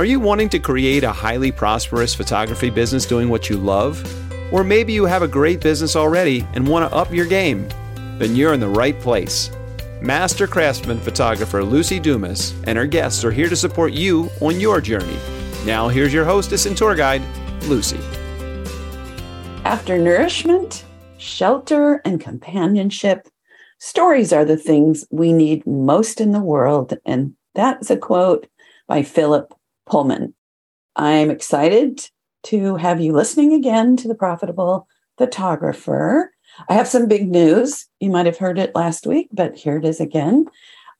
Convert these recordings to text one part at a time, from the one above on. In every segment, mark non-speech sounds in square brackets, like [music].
Are you wanting to create a highly prosperous photography business doing what you love? Or maybe you have a great business already and want to up your game? Then you're in the right place. Master craftsman photographer Lucy Dumas and her guests are here to support you on your journey. Now, here's your hostess and tour guide, Lucy. After nourishment, shelter, and companionship, stories are the things we need most in the world. And that's a quote by Philip Pullman. I'm excited to have you listening again to the Profitable Photographer. I have some big news. You might have heard it last week, but here it is again.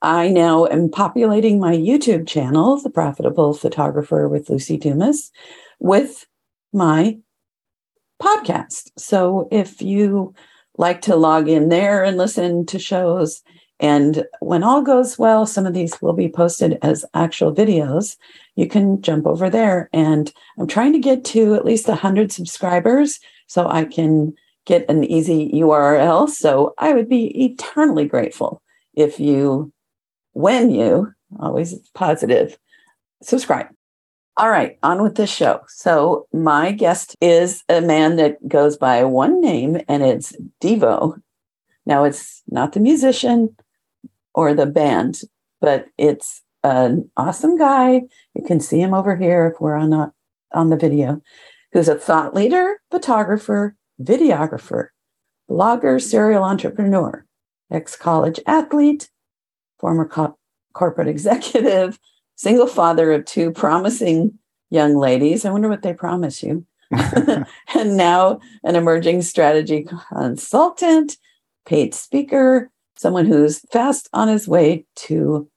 I now am populating my YouTube channel, The Profitable Photographer with Lucy Dumas, with my podcast. So if you like to log in there and listen to shows, and when all goes well, some of these will be posted as actual videos. You can jump over there. And I'm trying to get to at least 100 subscribers so I can get an easy URL. So I would be eternally grateful if you, when you, always positive, subscribe. All right, on with the show. So, my guest is a man that goes by one name, and it's Deevo. Now, it's not the musician, or the band, but it's an awesome guy. You can see him over here if we're on a, on the video, who's a thought leader, photographer, videographer, blogger, serial entrepreneur, ex-college athlete, former co- corporate [laughs] executive, single father of two promising young ladies. I wonder what they promise you. [laughs] [laughs] and now an emerging strategy consultant, paid speaker, someone who's fast on his way to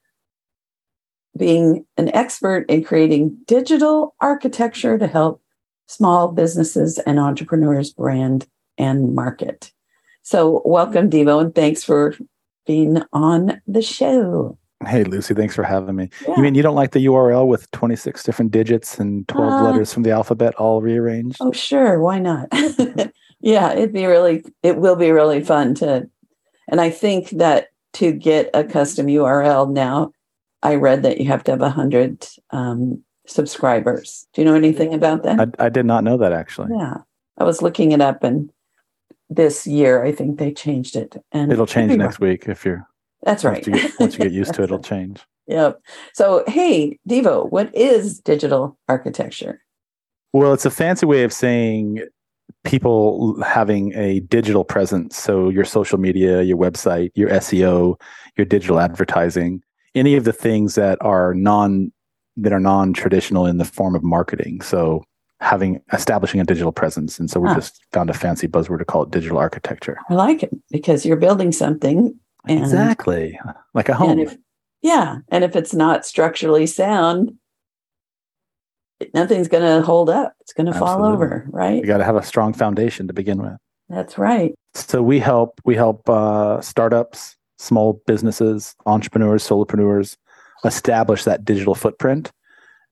being an expert in creating digital architecture to help small businesses and entrepreneurs brand and market. So, welcome, Deevo, and thanks for being on the show. Hey, Lucy, thanks for having me. Yeah. You mean you don't like the URL with 26 different digits and 12 uh, letters from the alphabet all rearranged? Oh, sure. Why not? [laughs] yeah, it'd be really, it will be really fun to and I think that to get a custom URL now, I read that you have to have 100 um, subscribers. Do you know anything about that? I, I, did not know that actually. Yeah. I was looking it up and this year I think they changed it. And it'll change next week if you're. That's right. Once you get, once you get used to it, it'll [laughs] change. Yep. So, hey, Deevo, what is digital architecture? Well, it's a fancy way of saying people having a digital presence. So your social media your website your seo your digital advertising any of the things that are non that are non-traditional in the form of marketing. So having establishing a digital presence. And so we huh. just found a fancy buzzword to call it digital architecture. I like it because you're building something and, exactly. Like a home. and if, yeah and if it's not structurally sound nothing's going to hold up. It's going to fall over, right? You got to have a strong foundation to begin with. That's right. So we help we help uh, startups, small businesses, entrepreneurs, solopreneurs establish that digital footprint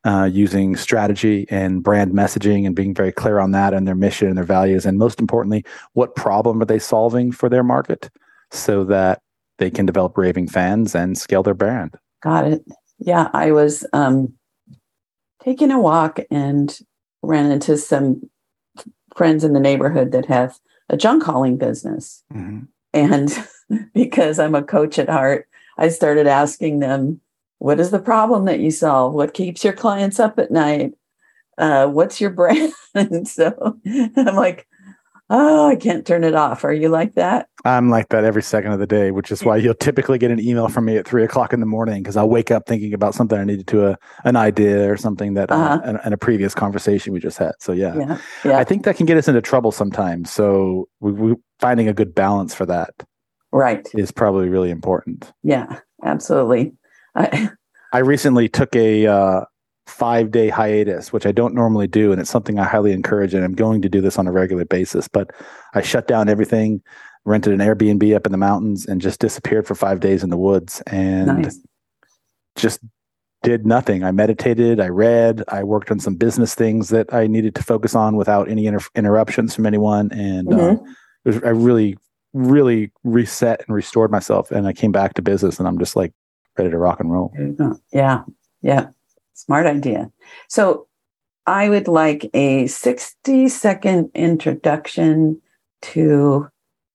uh, using strategy and brand messaging and being very clear on that and their mission and their values, and most importantly, what problem are they solving for their market, so that they can develop raving fans and scale their brand. Got it. Yeah, I was um, taking a walk and ran into some friends in the neighborhood that have a junk hauling business. Mm-hmm. And [laughs] because I'm a coach at heart, I started asking them, what is the problem that you solve? What keeps your clients up at night? Uh, what's your [laughs] brand? and so [laughs] I'm like, oh, I can't turn it off. Are you like that? I'm like that every second of the day, which is why you'll typically get an email from me at three o'clock in the morning because I'll wake up thinking about something I needed to a uh, an idea or something that uh, uh-huh. uh, in, in, a previous conversation we just had. So yeah. yeah. yeah, I think that can get us into trouble sometimes. So we, we finding a good balance for that, right, is probably really important. Yeah, absolutely. I, [laughs] I recently took a uh, five day hiatus, which I don't normally do. And it's something I highly encourage. And I'm going to do this on a regular basis. But I shut down everything, rented an Airbnb up in the mountains, and just disappeared for five days in the woods and nice. just did nothing. I meditated, I read, I worked on some business things that I needed to focus on without any inter- interruptions from anyone. And uh, mm-hmm. was, I really, really reset and restored myself. And I came back to business and I'm just like ready to rock and roll. Yeah. Yeah. Smart idea. So I would like a 60 second introduction to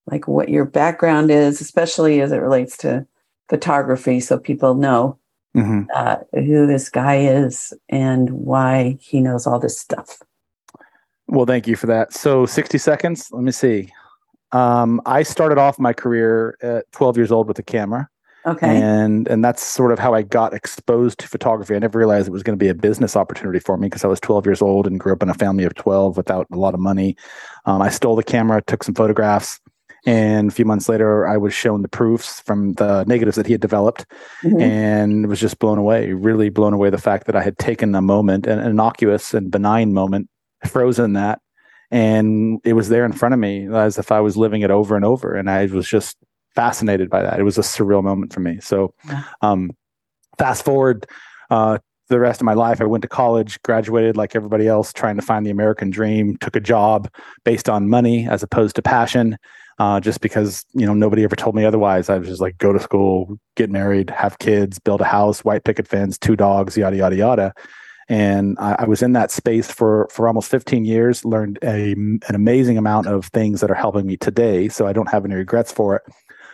like what your background is, especially as it relates to photography, so people know mm-hmm. uh, who this guy is and why he knows all this stuff. Well, thank you for that. So, 60 seconds. Let me see. Um, I started off my career at 12 years old with a camera. Okay. And and that's sort of how I got exposed to photography. I never realized it was going to be a business opportunity for me because I was 12 years old and grew up in a family of 12 without a lot of money. Um, I stole the camera, took some photographs, and a few months later, I was shown the proofs from the negatives that he had developed, mm-hmm. and was just blown away. Really blown away the fact that I had taken a moment, an innocuous and benign moment, frozen that, and it was there in front of me as if I was living it over and over. And I was just fascinated by that. It was a surreal moment for me. So, um, fast forward uh, the rest of my life, I went to college, graduated like everybody else, trying to find the American dream, took a job based on money as opposed to passion. Uh, just because you know nobody ever told me otherwise. I was just like, go to school, get married, have kids, build a house, white picket fence, two dogs, yada yada yada and I, I, was in that space for for almost 15 years learned a, an amazing amount of things that are helping me today so i don't have any regrets for it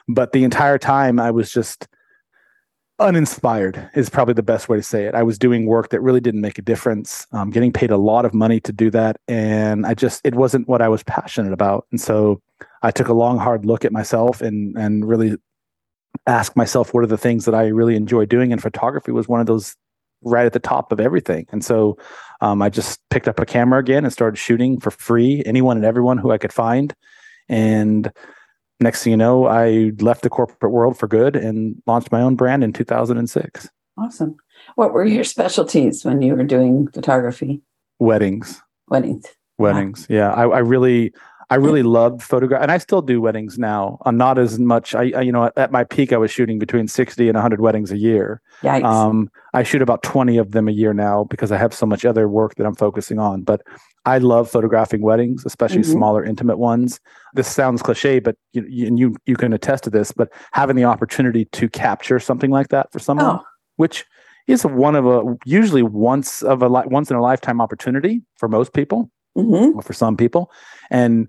but the entire time i was just uninspired is probably the best way to say it. I was doing work that really didn't make a difference. Um, getting paid a lot of money to do that. And i just it wasn't what i was passionate about. And so i took a long hard look at myself and and really ask myself what are the things that i really enjoy doing? And photography was one of those right at the top of everything. And so um, I just picked up a camera again and started shooting for free, anyone and everyone who I could find. And next thing you know, I left the corporate world for good and launched my own brand in 2006. Awesome. What were your specialties when you were doing photography? Weddings. Weddings. Weddings. Wow. Yeah. I, I really, I really loved photograph, and I still do weddings now. Uh, not as much. I, I, you know, at my peak, I was shooting between sixty and hundred weddings a year. Yikes. Um, I shoot about twenty of them a year now because I have so much other work that I'm focusing on. But I love photographing weddings, especially mm-hmm. smaller, intimate ones. This sounds cliche, but you, you, you you can attest to this. But having the opportunity to capture something like that for someone, oh. which is one of a usually once of a li- once in a lifetime opportunity for most people, mm-hmm. or for some people, and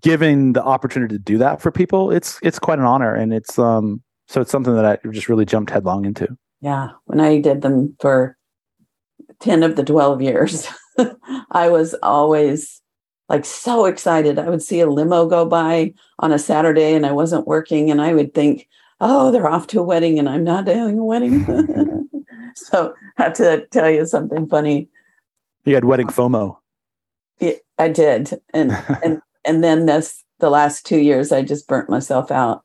giving the opportunity to do that for people, it's it's quite an honor, and it's um so it's something that I just really jumped headlong into. Yeah, when I did them for ten of the twelve years, [laughs] [laughs] I was always like so excited. I would see a limo go by on a Saturday, and I wasn't working, and I would think, "Oh, they're off to a wedding, and I'm not doing a wedding." [laughs] [laughs] so I have to tell you something funny. You had wedding FOMO. Yeah, I did, and and and then this the last two years i just burnt myself out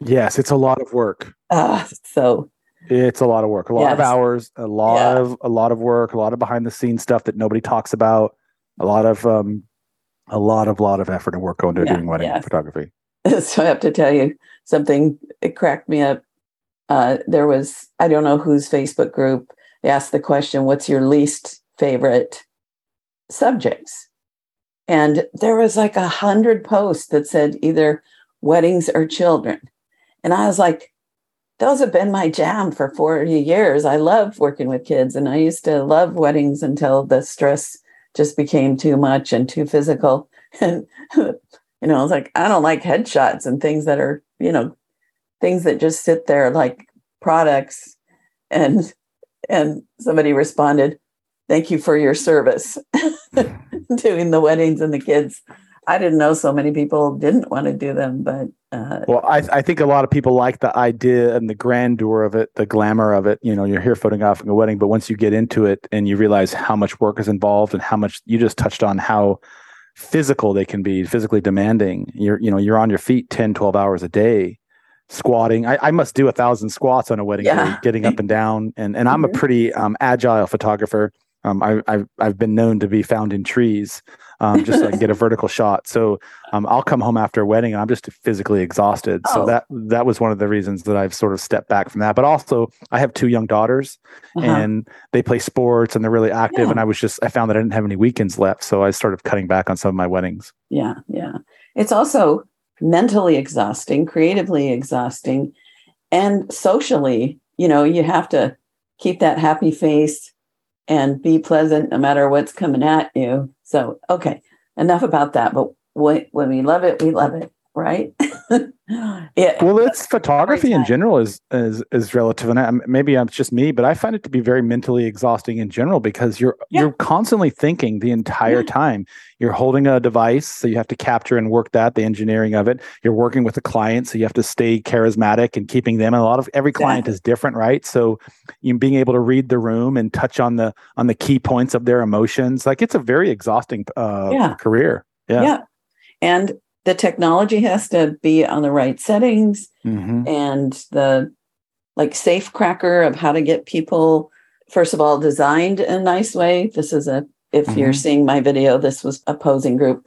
yes it's a lot of work uh, so it's a lot of work a lot yes. of hours a lot yeah. of a lot of work a lot of behind the scenes stuff that nobody talks about a lot of um a lot of lot of effort and work going into yeah, doing wedding photography [laughs] so i have to tell you something it cracked me up uh there was i don't know whose facebook group they asked the question what's your least favorite subjects and there was like a hundred posts that said either weddings or children. And I was like, those have been my jam for 40 years. I love working with kids and I used to love weddings until the stress just became too much and too physical. [laughs] And, you know, I was like, I don't like headshots and things that are, you know, things that just sit there like products. And, and somebody responded, thank you for your service [laughs] hmm. doing the weddings and the kids. I didn't know so many people didn't want to do them, but uh, well, I, I think a lot of people like the idea and the grandeur of it, the glamour of it. You know, you're here photographing a wedding, but once you get into it and you realize how much work is involved and how much you just touched on how physical they can be, physically demanding. You're, you know, you're on your feet 10, 12 hours a day squatting. I, I must do a thousand squats on a wedding yeah. day, getting up and down. And, and I'm a mm-hmm. pretty um, agile photographer. Um, I, have I've been known to be found in trees, um, just so I can get a [laughs] vertical shot. So um, I'll come home after a wedding and I'm just physically exhausted. Oh. So that that was one of the reasons that I've sort of stepped back from that. But also, I have two young daughters, uh-huh. and they play sports and they're really active. Yeah. And I was just I found that I didn't have any weekends left, so I started cutting back on some of my weddings. Yeah, yeah. It's also mentally exhausting, creatively exhausting, and socially. You know, you have to keep that happy face and be pleasant no matter what's coming at you. So, okay, enough about that. But when, we love it, we love it, right? [laughs] yeah. Well, it's photography in general is is is relative, and I, maybe it's just me, but I find it to be very mentally exhausting in general because you're yeah. you're constantly thinking the entire yeah. time. You're holding a device, so you have to capture and work that the engineering of it. You're working with a client, so you have to stay charismatic and keeping them. And a lot of every client is different, right? So you being able to read the room and touch on the on the key points of their emotions, like it's a very exhausting uh, yeah. career. Yeah. Yeah. And the technology has to be on the right settings mm-hmm. and the like safe cracker of how to get people first of all designed in a nice way this is a if mm-hmm. you're seeing my video this was a posing group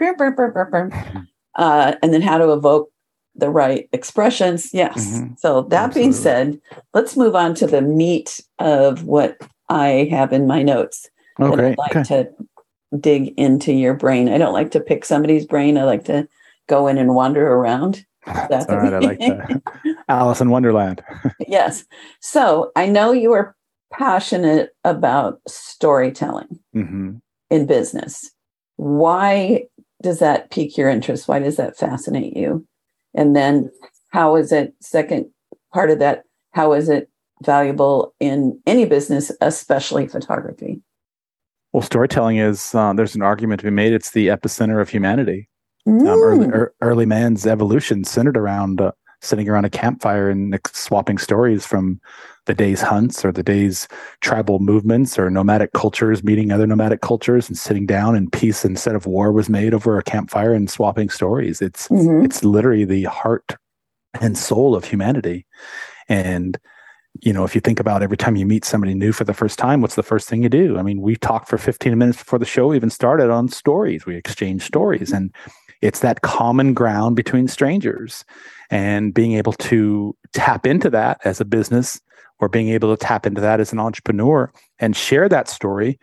[laughs] uh, and then how to evoke the right expressions yes mm-hmm. so that Absolutely. being said let's move on to the meat of what i have in my notes okay I'd like okay. to dig into your brain i don't like to pick somebody's brain i like to go in and wander around. [laughs] That's all right. I like that. [laughs] Alice in Wonderland. [laughs] yes. So I know you are passionate about storytelling mm-hmm. in business. Why does that pique your interest? Why does that fascinate you? And then how is it, second part of that, how is it valuable in any business, especially photography? Well, storytelling is, uh, there's an argument to be made, it's the epicenter of humanity. Um, early, er, early, man's evolution centered around uh, sitting around a campfire and swapping stories from the day's hunts or the day's tribal movements or nomadic cultures meeting other nomadic cultures and sitting down and peace instead of war was made over a campfire and swapping stories. It's mm-hmm. it's literally the heart and soul of humanity. And you know, if you think about every time you meet somebody new for the first time, what's the first thing you do? I mean, we talked for 15 minutes before the show even started on stories. We exchange stories and it's that common ground between strangers and being able to tap into that as a business or being able to tap into that as an entrepreneur and share that story.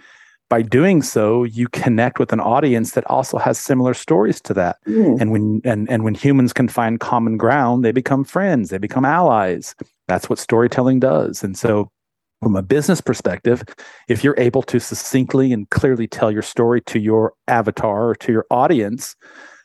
By doing so you connect with an audience that also has similar stories to that. Mm. and when and, and when humans can find common ground they become friends they become allies. That's what storytelling does. And so from a business perspective if you're able to succinctly and clearly tell your story to your avatar or to your audience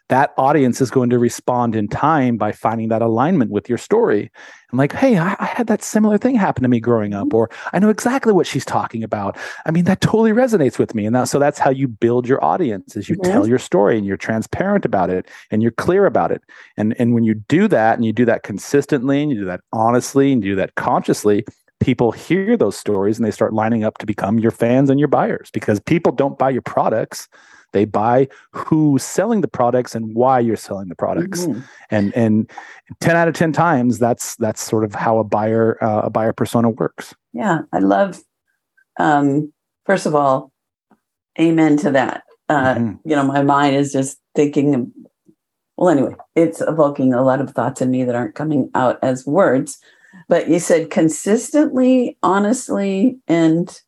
that audience is going to respond in time by finding that alignment with your story. And like, hey, I, I, had that similar thing happen to me growing up, or I know exactly what she's talking about. I mean, that totally resonates with me. And that, so that's how you build your audience is you mm-hmm. tell your story and you're transparent about it and you're clear about it. And, and when you do that and you do that consistently and you do that honestly and you do that consciously, people hear those stories and they start lining up to become your fans and your buyers because people don't buy your products they buy who's selling the products and why you're selling the products. Mm-hmm. And and 10 out of 10 times that's that's sort of how a buyer uh, a buyer persona works. Yeah, I love um first of all amen to that. Uh mm-hmm. you know, my mind is just thinking well anyway, it's evoking a lot of thoughts in me that aren't coming out as words. But you said consistently, honestly, and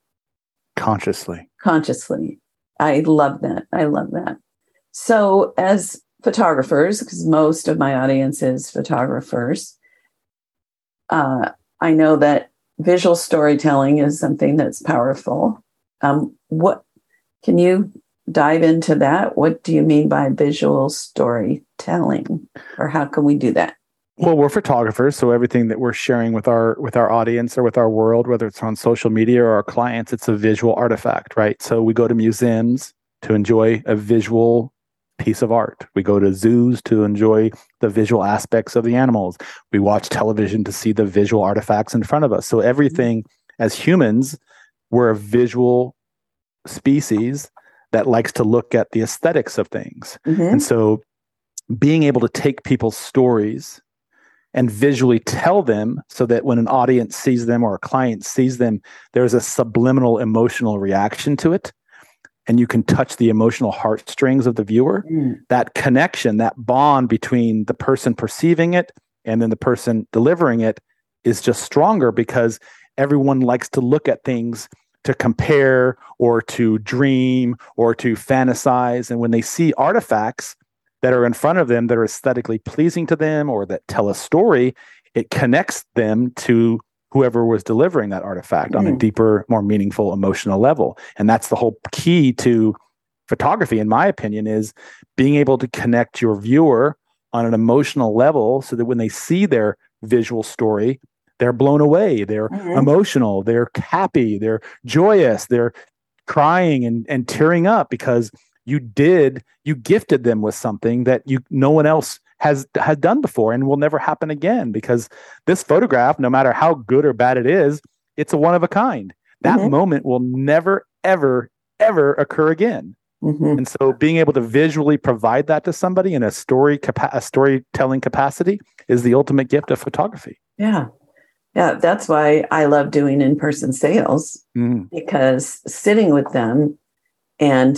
consciously. Consciously. I love that. I love that. So, as photographers, because most of my audience is photographers, uh, I know that visual storytelling is something that's powerful. Um, what can you dive into that? What do you mean by visual storytelling, or how can we do that? Well, we're photographers, so everything that we're sharing with our with our audience or with our world, whether it's on social media or our clients, it's a visual artifact, right? So we go to museums to enjoy a visual piece of art. We go to zoos to enjoy the visual aspects of the animals. We watch television to see the visual artifacts in front of us. So everything as humans, we're a visual species that likes to look at the aesthetics of things. Mm-hmm. And so being able to take people's stories and visually tell them so that when an audience sees them or a client sees them, there's a subliminal emotional reaction to it. And you can touch the emotional heartstrings of the viewer. Mm. That connection, that bond between the person perceiving it and then the person delivering it is just stronger because everyone likes to look at things to compare or to dream or to fantasize. And when they see artifacts, that are in front of them that are aesthetically pleasing to them or that tell a story, it connects them to whoever was delivering that artifact on a Mm. deeper, more meaningful, emotional level. And that's the whole key to photography, in my opinion, is being able to connect your viewer on an emotional level so that when they see their visual story, they're blown away, they're Mhm. emotional, they're happy, they're joyous, they're crying and, and tearing up because you did you gifted them with something that you no one else has has done before and will never happen again because this photograph no matter how good or bad it is it's a one of a kind that Mhm. moment will never ever ever occur again Mhm. and so being able to visually provide that to somebody in a story capa- a storytelling capacity is the ultimate gift of photography Yeah. Yeah. That's why I love doing in person sales Mm, because sitting with them and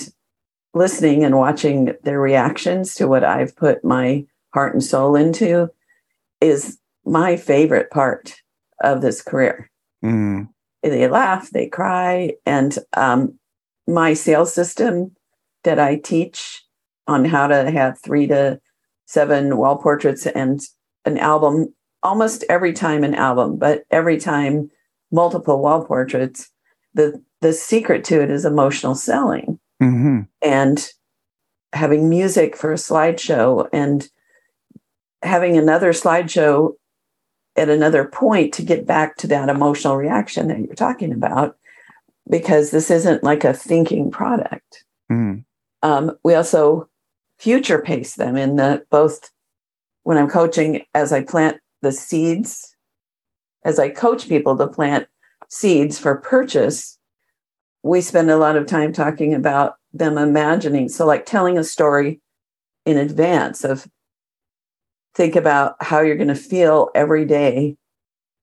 listening and watching their reactions to what I've put my heart and soul into is my favorite part of this career. mm, They laugh, they cry, and um, my sales system that I teach on how to have three to seven wall portraits and an album, almost every time an album, but every time multiple wall portraits. The the secret to it is emotional selling mhm. and having music for a slideshow and having another slideshow at another point to get back to that emotional reaction that you're talking about because this isn't like a thinking product Mm, um, we also future pace them in the both when i'm coaching as i plant the seeds as i coach people to plant seeds for purchase we spend a lot of time talking about them imagining so like telling a story in advance of think about how you're going to feel every day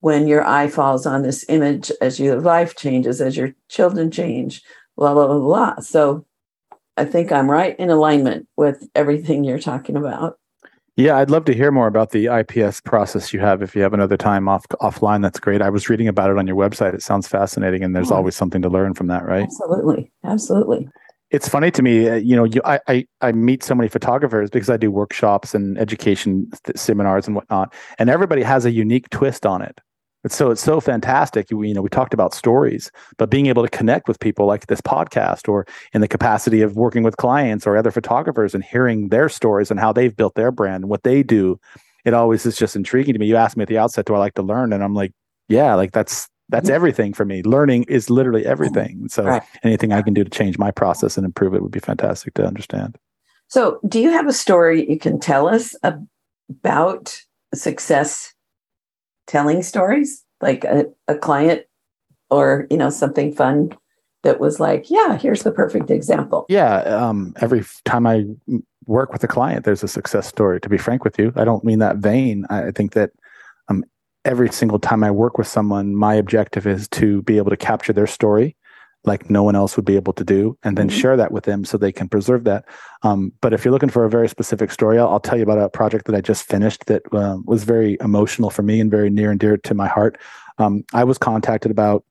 when your eye falls on this image as your life changes as your children change blah blah blah blah so I think I'm right in alignment with everything you're talking about. Yeah, I'd love to hear more about the IPS process you have. If you have another time off offline, that's great. I was reading about it on your website. It sounds fascinating, and there's always something to learn from that, right? Absolutely. Absolutely. It's funny to me, uh, you know, you, I, I I meet so many photographers because I do workshops and education th- seminars and whatnot, and everybody has a unique twist on it. It's so it's so fantastic. You, you know, we talked about stories, but being able to connect with people like this podcast, or in the capacity of working with clients or other photographers and hearing their stories and how they've built their brand and what they do, it always is just intriguing to me. You asked me at the outset, do I like to learn? And I'm like, yeah, like that's that's everything for me. Learning is literally everything. So Right. anything I can do to change my process and improve it would be fantastic to understand. So, do you have a story you can tell us about success telling stories? Like a, a client or, you know, something fun that was like, yeah, here's the perfect example. Yeah, um, every time i work with a client, there's a success story. To be frank with you, I don't mean that vain. I think that um, every single time I work with someone, my objective is to be able to capture their story like no one else would be able to do, and then Mhm. share that with them so they can preserve that. Um, but if you're looking for a very specific story, I'll, I'll tell you about a project that I just finished that um, was very emotional for me and very near and dear to my heart. Um, I was contacted about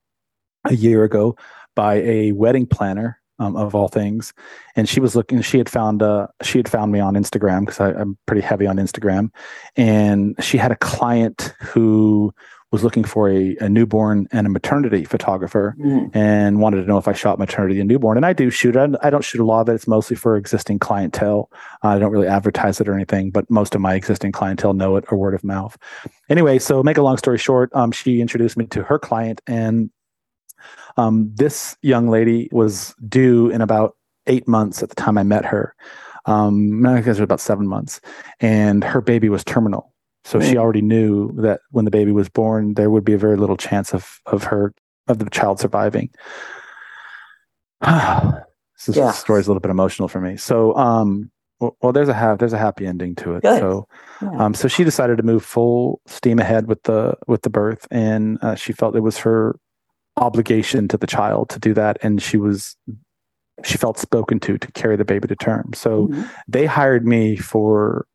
a year ago by a wedding planner um, of all things, and she was looking. She had found uh, she had found me on Instagram because I'm pretty heavy on Instagram, and she had a client who was looking for a, a newborn and a maternity photographer Mm, and wanted to know if I shot maternity and newborn. And I do shoot. I, I don't shoot a lot of it. It's mostly for existing clientele. I don't really advertise it or anything, but most of my existing clientele know it or word of mouth. Anyway, so make a long story short, um, she introduced me to her client, and um, this young lady was due in about eight months at the time I met her. Um, I guess it was about seven months, and her baby was terminal. So she Mm. already knew that when the baby was born, there would be a very little chance of of her of the child surviving. [sighs] this Yeah. story is a little bit emotional for me. So, um, well, well, there's a ha- there's a happy ending to it. Good. So, Yeah. um, so she decided to move full steam ahead with the with the birth, and uh, she felt it was her obligation to the child to do that, and she was she felt spoken to to carry the baby to term. So Mhm. they hired me for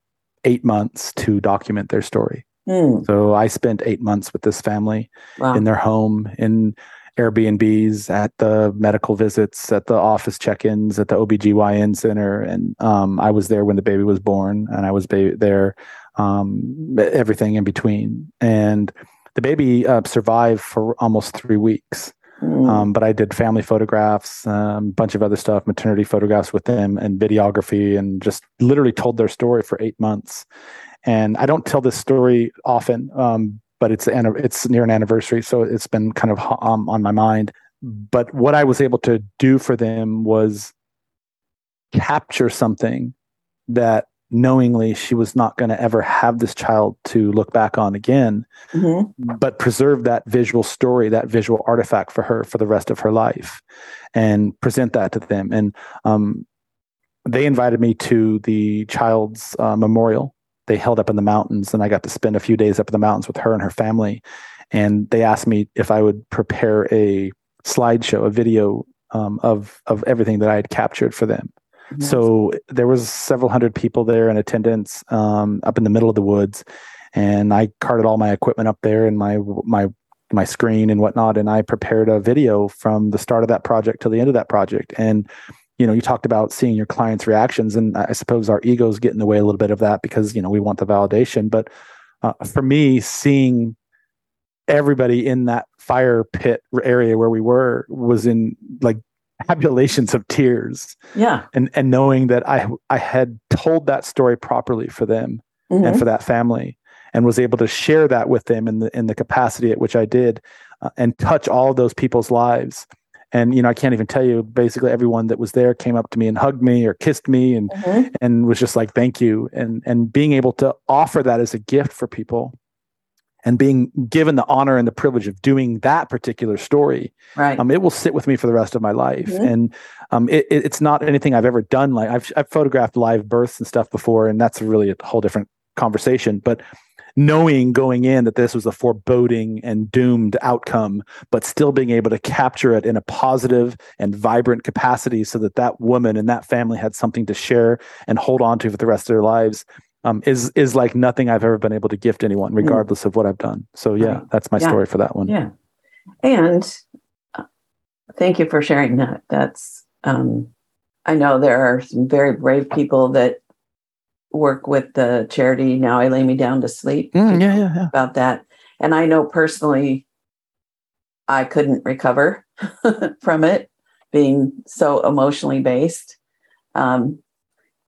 eight months to document their story. Mm, So I spent eight months with this family wow. in their home, in Airbnbs, at the medical visits, at the office check-ins, at the OBGYN center. And um, I was there when the baby was born and I was ba- there, um, everything in between. And the baby uh, survived for almost three weeks. Mm. Um, but I did family photographs, a um, bunch of other stuff, maternity photographs with them, and videography, and just literally told their story for eight months. And I don't tell this story often, um, but it's it's near an anniversary, so it's been kind of um, on my mind. But what I was able to do for them was capture something that knowingly she was not going to ever have this child to look back on again, mm-hmm. but preserve that visual story, that visual artifact for her for the rest of her life, and present that to them. And um, they invited me to the child's uh, memorial. They held up in the mountains, and I got to spend a few days up in the mountains with her and her family. And they asked me if I would prepare a slideshow, a video um, of of everything that I had captured for them. So there was several hundred people there in attendance um, up in the middle of the woods, and I carted all my equipment up there and my my my screen and whatnot, and I prepared a video from the start of that project to the end of that project. And you know, you talked about seeing your clients' reactions, and I suppose our egos get in the way a little bit of that because you know we want the validation. But uh, for me, seeing everybody in that fire pit area where we were was in like tabulations of tears. Yeah. And and knowing that I I had told that story properly for them mm-hmm. and for that family and was able to share that with them in the in the capacity at which I did uh, and touch all of those people's lives. And you know, I can't even tell you basically everyone that was there came up to me and hugged me or kissed me and mm-hmm. and was just like thank you and and being able to offer that as a gift for people and being given the honor and the privilege of doing that particular story, right. um, it will sit with me for the rest of my life. Mm-hmm. And um, it, it's not anything I've ever done. Like I've, I've photographed live births and stuff before, and that's really a whole different conversation. But knowing going in that this was a foreboding and doomed outcome, but still being able to capture it in a positive and vibrant capacity so that that woman and that family had something to share and hold on to for the rest of their lives um, is is like nothing I've ever been able to gift anyone, mm. regardless of what I've done. So yeah, right. that's my yeah. story for that one. Yeah, and uh, thank you for sharing that. That's um, I know there are some very brave people that work with the charity. Now I lay me down to sleep. Mm, yeah, yeah, yeah. About that, and I know personally, I couldn't recover [laughs] from it being so emotionally based. Um,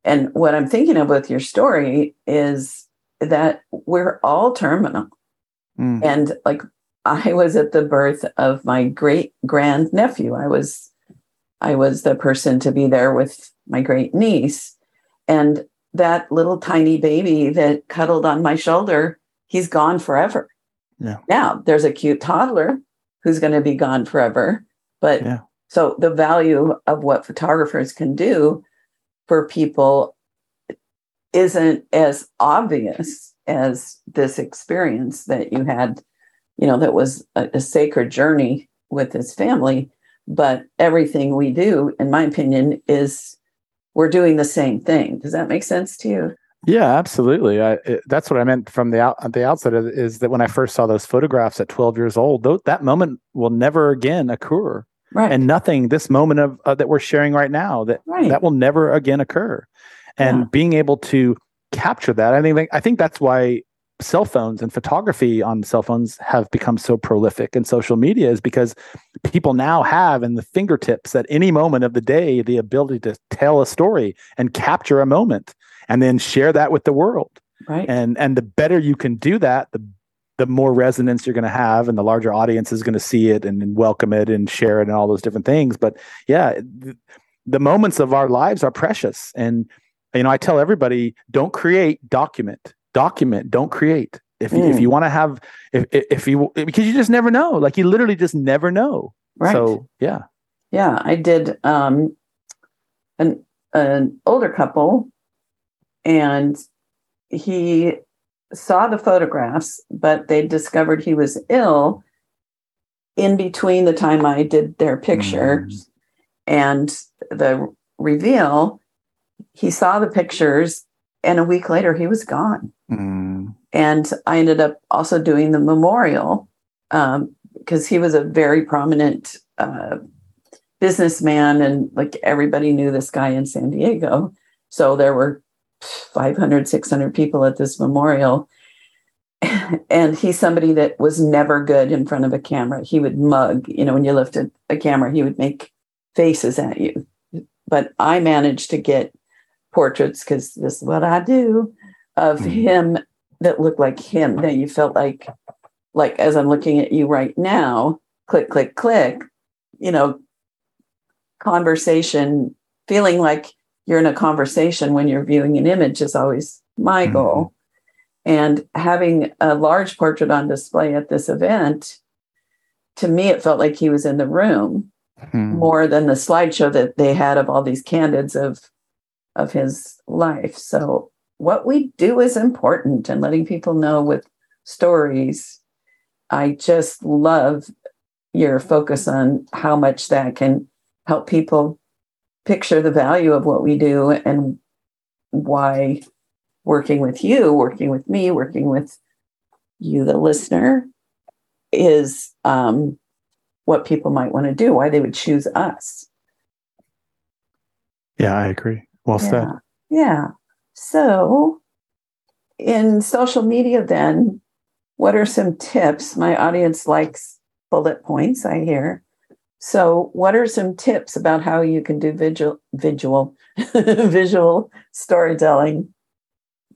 and what I'm thinking of with your story is that we're all terminal. Mm. And like I was at the birth of my great grand nephew. I was I was the person to be there with my great niece. And that little tiny baby that cuddled on my shoulder, he's gone forever. Yeah. Now there's a cute toddler who's going to be gone forever. But yeah. so the value of what photographers can do for people isn't as obvious as this experience that you had, you know, that was a, a sacred journey with his family. But everything we do, in my opinion, is we're doing the same thing. Does that make sense to you? Yeah, absolutely. I, it, that's what I meant from the out, the outset of, is that when I first saw those photographs at 12 years old, th- that moment will never again occur. Right. And nothing, this moment of uh, that we're sharing right now, that right. that will never again occur. And yeah. being able to capture that, I think I think that's why cell phones and photography on cell phones have become so prolific and social media is because people now have in the fingertips at any moment of the day the ability to tell a story and capture a moment and then share that with the world right and and the better you can do that the the more resonance you're going to have and the larger audience is going to see it and, and, welcome it and share it and all those different things. But yeah the, the moments of our lives are precious. And you know i tell everybody don't create document. Document don't create. If, mm. if you want to have if, if you because you just never know. Like you literally just never know. Right. so yeah. Yeah i did um an an older couple and he saw the photographs, but they discovered he was ill in between the time I did their pictures mm. and the reveal. He saw the pictures, and a week later, he was gone. Mm. And I ended up also doing the memorial um, because he was a very prominent uh, businessman, and like everybody knew this guy in San Diego. So there were 500, 600 people at this memorial. and he's somebody that was never good in front of a camera. He would mug, you know, when you lifted a camera, he would make faces at you. But I managed to get portraits because this is what I do of mm-hmm. him that looked like him. That you felt like, like as I'm looking at you right now, click, click, click, you know, conversation, feeling like you're in a conversation when you're viewing an image is always my mm-hmm. goal. And having a large portrait on display at this event, to me, it felt like he was in the room hmm. more than the slideshow that they had of all these candids of of his life. So what we do is important and letting people know with stories. I just love your focus on how much that can help people picture the value of what we do and why working with you, working with me, working with you, the listener, is um, what people might want to do, why they would choose us. Yeah, I agree. Well yeah. said. Yeah. So, in social media, then, what are some tips? My audience likes bullet points, I hear. So, what are some tips about how you can do visual, visual, [laughs] visual storytelling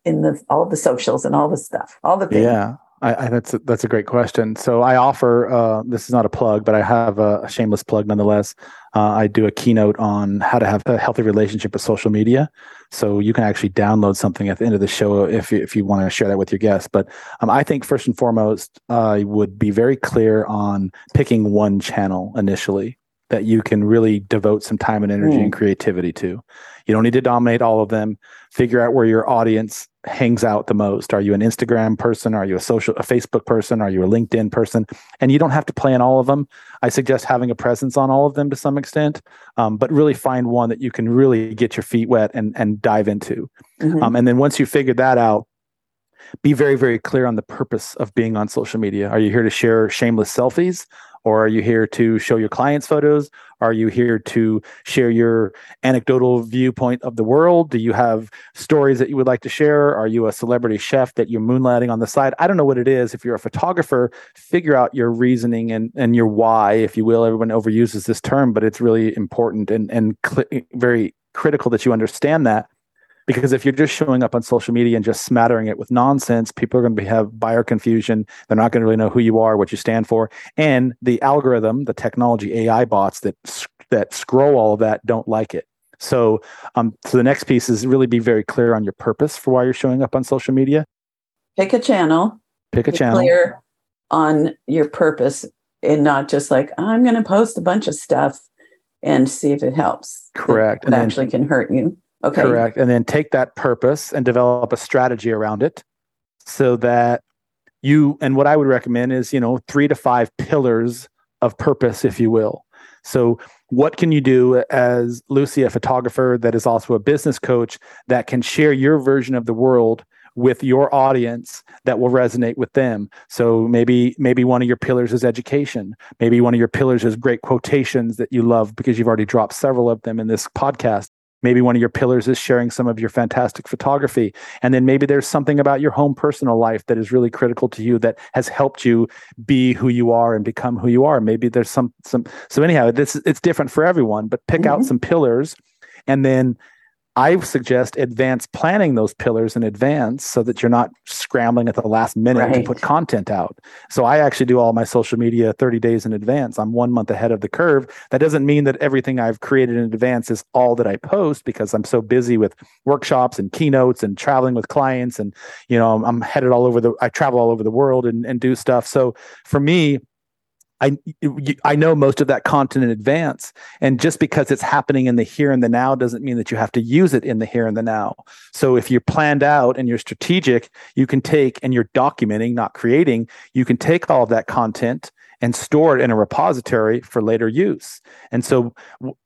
in the all the socials and all the stuff, all the things. Yeah. I, I, that's a, that's a great question. So I offer uh, this is not a plug, but I have a, a shameless plug nonetheless. Uh, I do a keynote on how to have a healthy relationship with social media. So you can actually download something at the end of the show if you, if you want to share that with your guests. But um, I think first and foremost, I would be very clear on picking one channel initially that you can really devote some time and energy mm. and creativity to. You don't need to dominate all of them. Figure out where your audience hangs out the most. Are you an Instagram person? Are you a social a Facebook person? Are you a LinkedIn person? And you don't have to play in all of them. I suggest having a presence on all of them to some extent, um, but really find one that you can really get your feet wet and and dive into. Mm-hmm. Um, and then once you figure that out, be very very clear on the purpose of being on social media. Are you here to share shameless selfies? Or are you here to show your clients photos? Are you here to share your anecdotal viewpoint of the world? Do you have stories that you would like to share? Are you a celebrity chef that you're moonlighting on the side? I don't know what it is. If you're a photographer, figure out your reasoning and, and your why, if you will. Everyone overuses this term, but it's really important and, and cl- very critical that you understand that because if you're just showing up on social media and just smattering it with nonsense people are going to have buyer confusion. They're not going to really know who you are what you stand for. And the algorithm the technology ai bots that that scroll all of that don't like it. So um so the next piece is really be very clear on your purpose for why you're showing up on social media. Pick a channel. Pick a channel. clear on your purpose and not just like i'm going to post a bunch of stuff and see if it helps. Correct. it, it actually can hurt you Okay. Correct. And then take that purpose and develop a strategy around it so that you, and what I would recommend is, you know, three to five pillars of purpose, if you will. So, what can you do as Lucy, a photographer that is also a business coach, that can share your version of the world with your audience that will resonate with them so maybe maybe one of your pillars is education maybe one of your pillars is great quotations that you love because you've already dropped several of them in this podcast Maybe one of your pillars is sharing some of your fantastic photography. And then maybe there's something about your home personal life that is really critical to you that has helped you be who you are and become who you are. Maybe there's some some so anyhow, this it's different for everyone, but pick mm-hmm. out some pillars and then I suggest advance planning those pillars in advance so that you're not scrambling at the last minute right. to put content out. So I actually do all my social media 30 days in advance. I'm one month ahead of the curve. That doesn't mean that everything I've created in advance is all that I post because I'm so busy with workshops and keynotes and traveling with clients. And, you know, I'm headed all over the, I travel all over the world and, and do stuff. So for me, I I know most of that content in advance, and just because it's happening in the here and the now doesn't mean that you have to use it in the here and the now. So if you're planned out and you're strategic, you can take and you're documenting, not creating. You can take all of that content and store it in a repository for later use. And so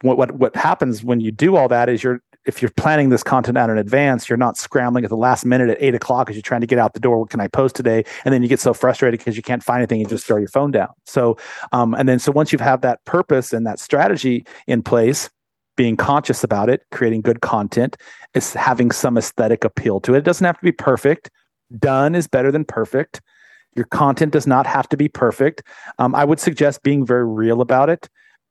what what what happens when you do all that is you're if you're planning this content out in advance, you're not scrambling at the last minute at eight o'clock as you're trying to get out the door. What can I post today? And then you get so frustrated because you can't find anything. You just throw your phone down. So, um, and then so once you've had that purpose and that strategy in place, being conscious about it, creating good content, is having some aesthetic appeal to it. It doesn't have to be perfect. Done is better than perfect. Your content does not have to be perfect. Um, I would suggest being very real about it.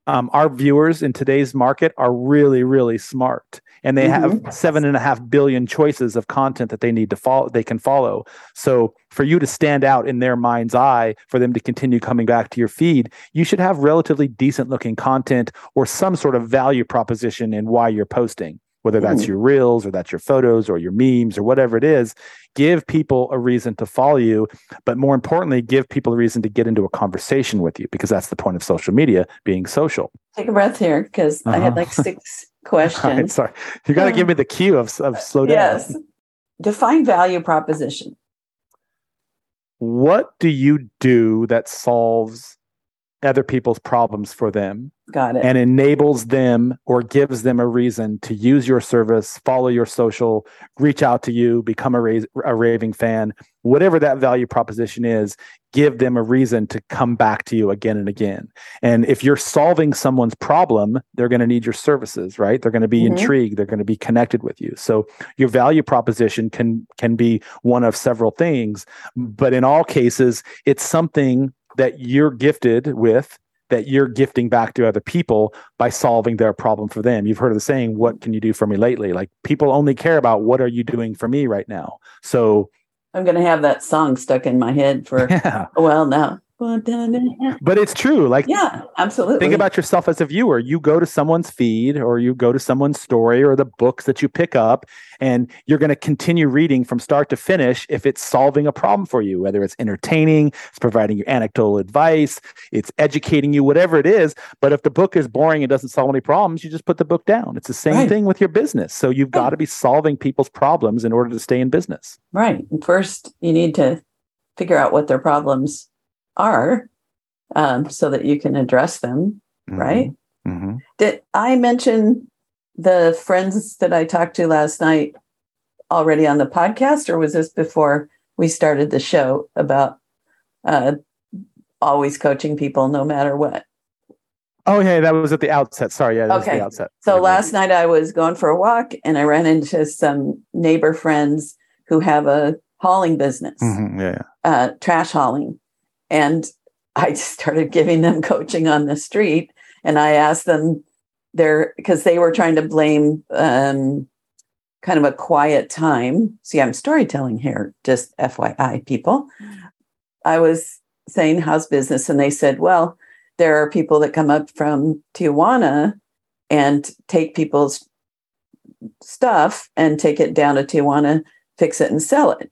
Um, our viewers in today's market are really, really smart, and they mm-hmm. have seven and a half billion choices of content that they need to follow. They can follow. So, for you to stand out in their mind's eye, for them to continue coming back to your feed, you should have relatively decent looking content or some sort of value proposition in why you're posting whether that's mm. your reels or that's your photos or your memes or whatever it is give people a reason to follow you but more importantly give people a reason to get into a conversation with you because that's the point of social media being social take a breath here because uh-huh. i had like uh-huh. six questions right, sorry you got to give me the cue of, of slow down yes define value proposition what do you do that solves other people's problems for them. Got it. And enables them or gives them a reason to use your service, follow your social, reach out to you, become a, ra- a raving fan, whatever that value proposition is, give them a reason to come back to you again and again. And if you're solving someone's problem, they're going to need your services, right? They're going to be mm-hmm. intrigued, they're going to be connected with you. So your value proposition can can be one of several things, but in all cases, it's something that you're gifted with that you're gifting back to other people by solving their problem for them. You've heard of the saying, What can you do for me lately? Like people only care about what are you doing for me right now. So I'm going to have that song stuck in my head for [laughs] yeah. a while now. But it's true. Like, yeah, absolutely. Think about yourself as a viewer. You go to someone's feed or you go to someone's story or the books that you pick up, and you're going to continue reading from start to finish if it's solving a problem for you, whether it's entertaining, it's providing you anecdotal advice, it's educating you, whatever it is. But if the book is boring and doesn't solve any problems, you just put the book down. It's the same right. thing with your business. So you've right. got to be solving people's problems in order to stay in business. Right. First, you need to figure out what their problems are um, so that you can address them, mm-hmm. right? Mm-hmm. Did I mention the friends that I talked to last night already on the podcast, or was this before we started the show about uh, always coaching people no matter what? Oh, yeah, that was at the outset. Sorry, yeah, okay. the outset. So last night I was going for a walk and I ran into some neighbor friends who have a hauling business, mm-hmm, yeah, uh, trash hauling, and I [laughs] started giving them coaching on the street. And I asked them there because they were trying to blame um, kind of a quiet time. See, I'm storytelling here, just FYI, people. I was saying, How's business? And they said, Well, there are people that come up from Tijuana and take people's stuff and take it down to Tijuana, fix it, and sell it.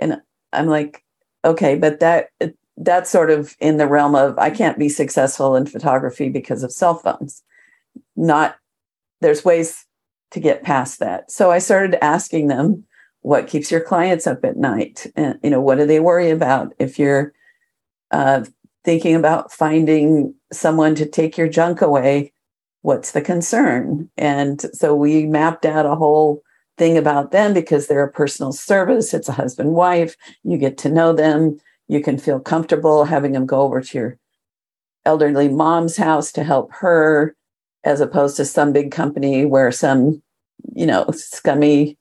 And I'm like, okay, but that that's sort of in the realm of I can't be successful in photography because of cell phones. Not there's ways to get past that. So I started asking them what keeps your clients up at night? And you know what do they worry about if you're uh, thinking about finding someone to take your junk away? What's the concern? And so we mapped out a whole thing about them because they're a personal service. It's a husband wife you get to know them you can feel comfortable having them go over to your elderly mom's house to help her, as opposed to some big company where some, you know, scummy,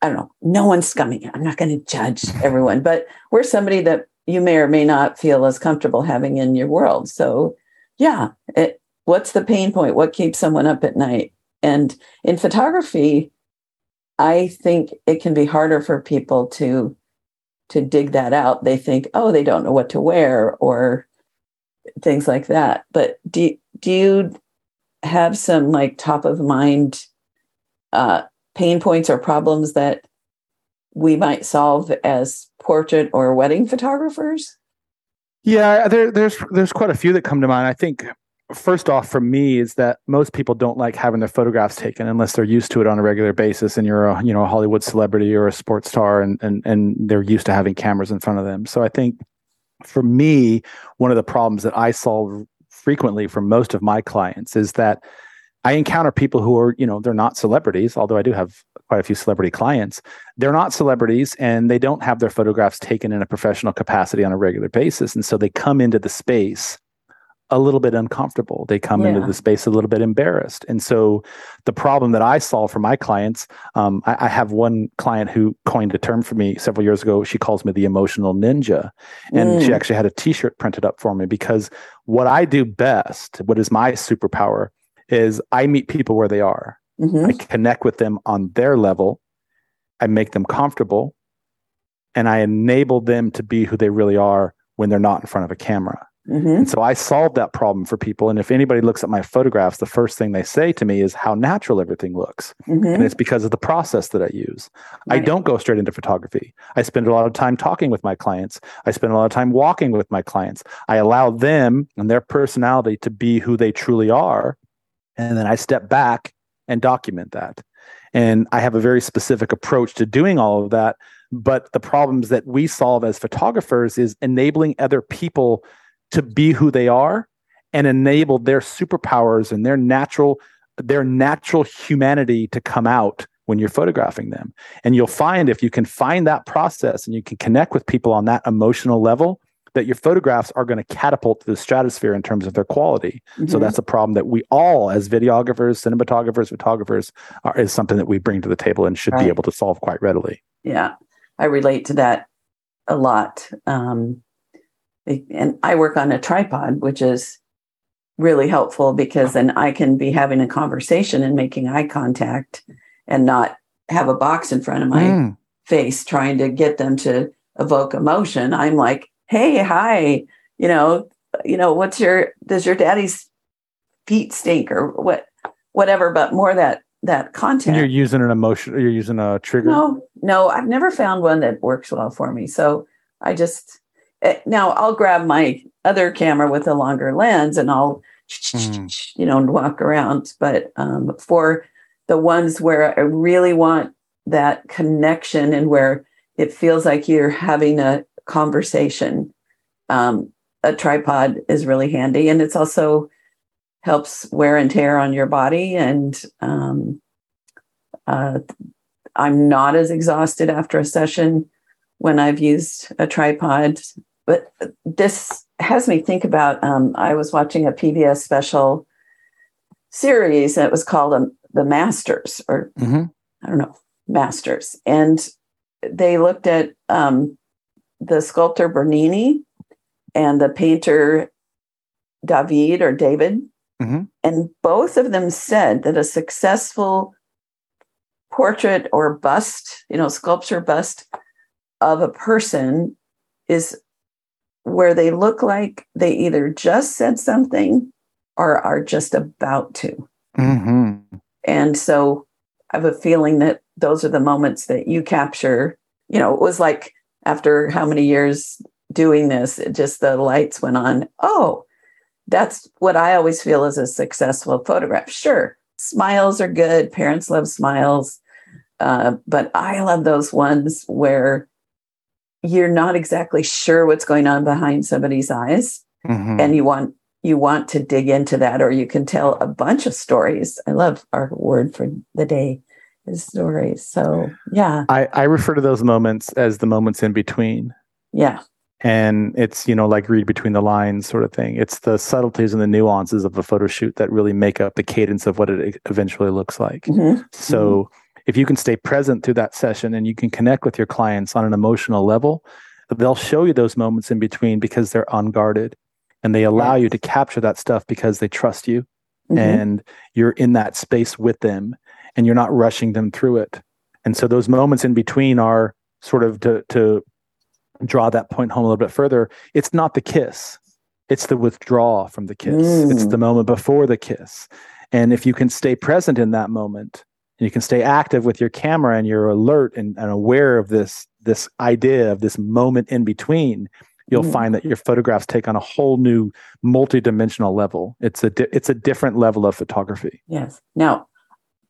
I don't know, no one's scummy. I'm not going to judge [laughs] everyone, but we're somebody that you may or may not feel as comfortable having in your world. So, yeah, it, what's the pain point? What keeps someone up at night? And in photography, I think it can be harder for people to to dig that out, they think, oh, they don't know what to wear or things like that. But do do you have some like top of mind uh, pain points or problems that we might solve as portrait or wedding photographers? Yeah, there, there's there's quite a few that come to mind. I think first off for me is that most people don't like having their photographs taken unless they're used to it on a regular basis and you're a you know a hollywood celebrity or a sports star and and, and they're used to having cameras in front of them. So i think for me one of the problems that i solve frequently for most of my clients is that i encounter people who are you know they're not celebrities although i do have quite a few celebrity clients. They're not celebrities and they don't have their photographs taken in a professional capacity on a regular basis. And so they come into the space a little bit uncomfortable. They come Yeah. into the space a little bit embarrassed. And so the problem that I solve for my clients, um, I, I have one client who coined a term for me several years ago. She calls me the emotional ninja. And she Mm. actually had a t shirt printed up for me because what I do best, what is my superpower, is I meet people where they are. Mhm. I connect with them on their level. I make them comfortable and I enable them to be who they really are when they're not in front of a camera. Mhm. And so I solve that problem for people. And if anybody looks at my photographs, the first thing they say to me is how natural everything looks. Mhm. And it's because of the process that I use. I don't go straight into photography. I spend a lot of time talking with my clients. I spend a lot of time walking with my clients. I allow them and their personality to be who they truly are. And then I step back and document that. And I have a very specific approach to doing all of that. But the problems that we solve as photographers is enabling other people to be who they are and enable their superpowers and their natural their natural humanity to come out when you're photographing them. And you'll find if you can find that process and you can connect with people on that emotional level, that your photographs are going to catapult to the stratosphere in terms of their quality. So Mhm. that's a problem that we all, as videographers, cinematographers, photographers, are, is something that we bring to the table and should Right. be able to solve quite readily. Yeah, I relate to that a lot. Um, and I work on a tripod, which is really helpful because then I can be having a conversation and making eye contact and not have a box in front of my Mm. face trying to get them to evoke emotion. I'm like, hey, hi, you know, you know, what's your does your daddy's feet stink or what whatever, but more that that content. You're using an emotion. You're using a trigger. No, no, I've never found one that works well for me. So I just now I'll grab my other camera with a longer lens and I'll Mm. [tsk] you know walk around. But um, for the ones where I really want that connection and where it feels like you're having a conversation, um, a tripod is really handy, and it's also helps wear and tear on your body and um, uh, I'm not as exhausted after a session when I've used a tripod. But this has me think about um, I was watching a PBS special series and it was called um, The Masters, or Mhm. I don't know, Masters. And they looked at um, the sculptor Bernini and the painter David or David. Mhm. And both of them said that a successful portrait or bust, you know, sculpture bust of a person is where they look like they either just said something or are just about to. Mhm. And so I have a feeling that those are the moments that you capture. You know, it was like after how many years doing this, it just the lights went on. Oh, that's what I always feel is a successful photograph. Sure, smiles are good. Parents love smiles. Uh, but I love those ones where you're not exactly sure what's going on behind somebody's eyes Mhm. and you want you want to dig into that or you can tell a bunch of stories i love our word for the day is stories so yeah I, I refer to those moments as the moments in between. yeah And it's, you know, like read between the lines sort of thing. It's the subtleties and the nuances of a photo shoot that really make up the cadence of what it eventually looks like. Mhm. So if you can stay present through that session and you can connect with your clients on an emotional level, they'll show you those moments in between because they're unguarded and they allow you to capture that stuff because they trust you Mhm. and you're in that space with them and you're not rushing them through it. And so those moments in between are sort of to to draw that point home a little bit further. It's not the kiss. It's the withdrawal from the kiss. It's Mm. the moment before the kiss. And if you can stay present in that moment, you can stay active with your camera and you're alert and, and aware of this this idea of this moment in between, you'll Mm. find that your photographs take on a whole new multi-dimensional level. It's a di- it's a different level of photography. yes now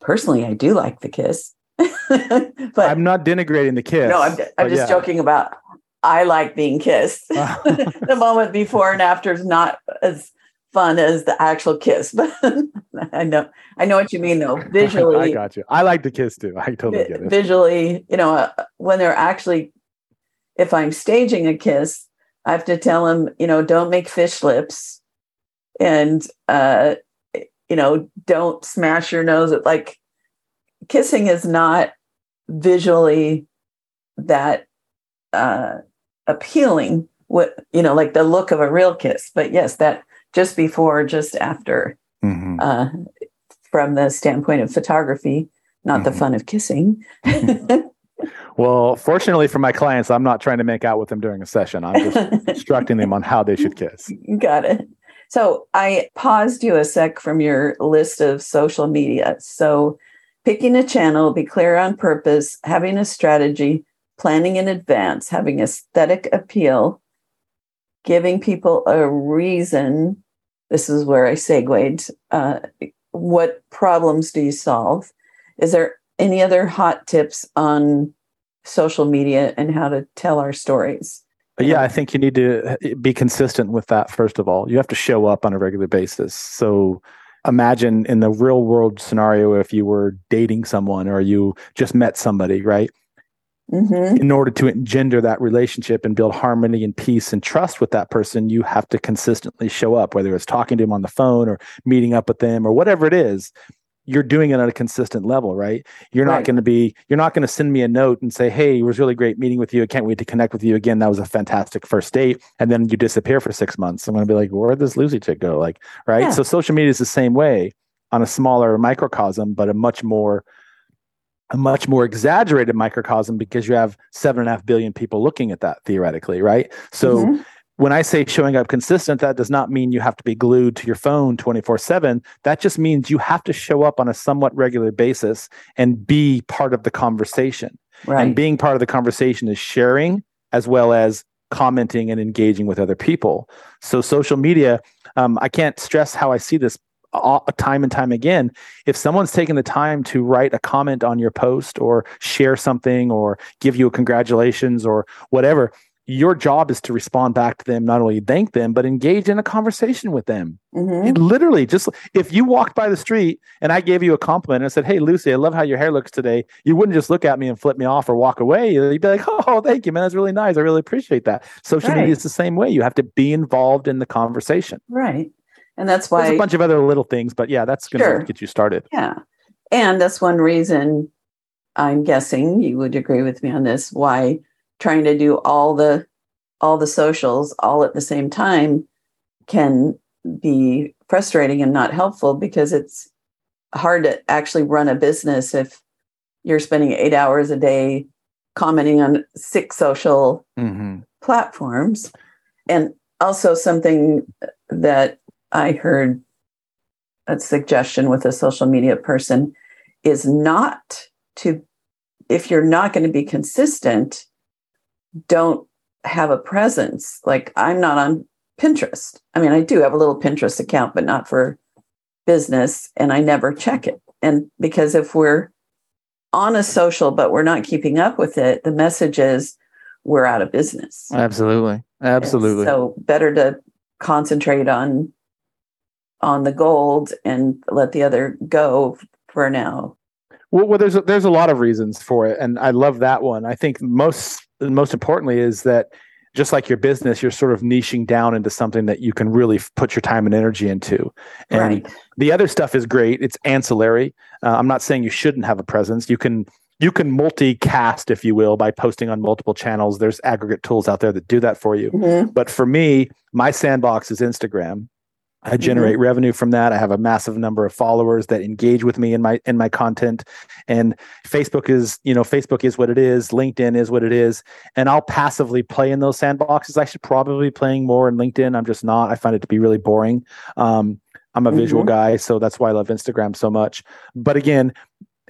personally i do like the kiss [laughs] but I'm not denigrating the kiss. no i'm, I'm just yeah. joking about i like being kissed [laughs] [laughs] the moment before and after is not as fun as the actual kiss but [laughs] i know i know what you mean though [laughs] visually I got you. I like the kiss too. I totally vi- get it. visually, you know, uh, when they're actually, if I'm staging a kiss, I have to tell them, you know, don't make fish lips and uh, you know, don't smash your nose at like kissing is not visually that uh, appealing. What you know, like the look of a real kiss, but yes, that just before, just after, Mhm. uh, from the standpoint of photography, not the Mhm. fun of kissing. [laughs] Well, fortunately for my clients, I'm not trying to make out with them during a session. I'm just [laughs] instructing them on how they should kiss. Got it. So I paused you a sec from your list of social media. So picking a channel, be clear on purpose, having a strategy, planning in advance, having aesthetic appeal, giving people a reason. This is where I segued. Uh, what problems do you solve? Is there any other hot tips on social media and how to tell our stories? Yeah, I think you need to uh, be consistent with that, first of all. You have to show up on a regular basis. So imagine in the real world scenario, if you were dating someone or you just met somebody, right? Hmm in order to engender that relationship and build harmony and peace and trust with that person, you have to consistently show up, whether it's talking to them on the phone or meeting up with them or whatever it is. You're doing it on a consistent level, right? You're not going to be, you're not going to send me a note and say, Hey, it was really great meeting with you. I can't wait to connect with you again. That was a fantastic first date. And then you disappear for six months. I'm going to be like, Where'd this Lucy chick go? Like, right. Yeah. So social media is the same way on a smaller microcosm, but a much more a much more exaggerated microcosm because you have seven and a half billion people looking at that theoretically, right? So Mhm. when I say showing up consistent, that does not mean you have to be glued to your phone 24 7. That just means you have to show up on a somewhat regular basis and be part of the conversation. right. And being part of the conversation is sharing as well as commenting and engaging with other people. So social media, um, I can't stress how I see this all, time and time again. If someone's taken the time to write a comment on your post or share something or give you a congratulations or whatever, your job is to respond back to them, not only thank them, but engage in a conversation with them. Mhm. It literally just if you walked by the street and I gave you a compliment and I said, Hey Lucy, I love how your hair looks today, you wouldn't just look at me and flip me off or walk away. You'd be like, [laughs] Oh, thank you, man. That's really nice. I really appreciate that. Social Right. media is the same way. You have to be involved in the conversation. Right. And that's There's why a bunch of other little things, but yeah, that's gonna Sure. get you started. Yeah. And that's one reason I'm guessing you would agree with me on this why trying to do all the all the socials all at the same time can be frustrating and not helpful because it's hard to actually run a business if you're spending 8 hours a day commenting on six social Mm-hmm. platforms. And also something that I heard a suggestion with a social media person is not to, if you're not going to be consistent, don't have a presence. Like I'm not on Pinterest. I mean, I do have a little Pinterest account, but not for business, and I never check it. And because if we're on a social, but we're not keeping up with it, the message is we're out of business. Absolutely. Absolutely. So better to concentrate on on the gold and let the other go for now. Well, well, there's a, there's a lot of reasons for it, and I love that one. I think most most importantly is that just like your business, you're sort of niching down into something that you can really put your time and energy into. And right. the other stuff is great; it's ancillary. Uh, I'm not saying you shouldn't have a presence. You can you can multicast, if you will, by posting on multiple channels. There's aggregate tools out there that do that for you. Mhm. But for me, my sandbox is Instagram. I generate revenue from that. I have a massive number of followers that engage with me in my in my content. And Facebook is, you know, Facebook is what it is. LinkedIn is what it is. And I'll passively play in those sandboxes. I should probably be playing more in LinkedIn. I'm just not. I find it to be really boring. Um, I'm a visual guy, so that's why I love Instagram so much. But again,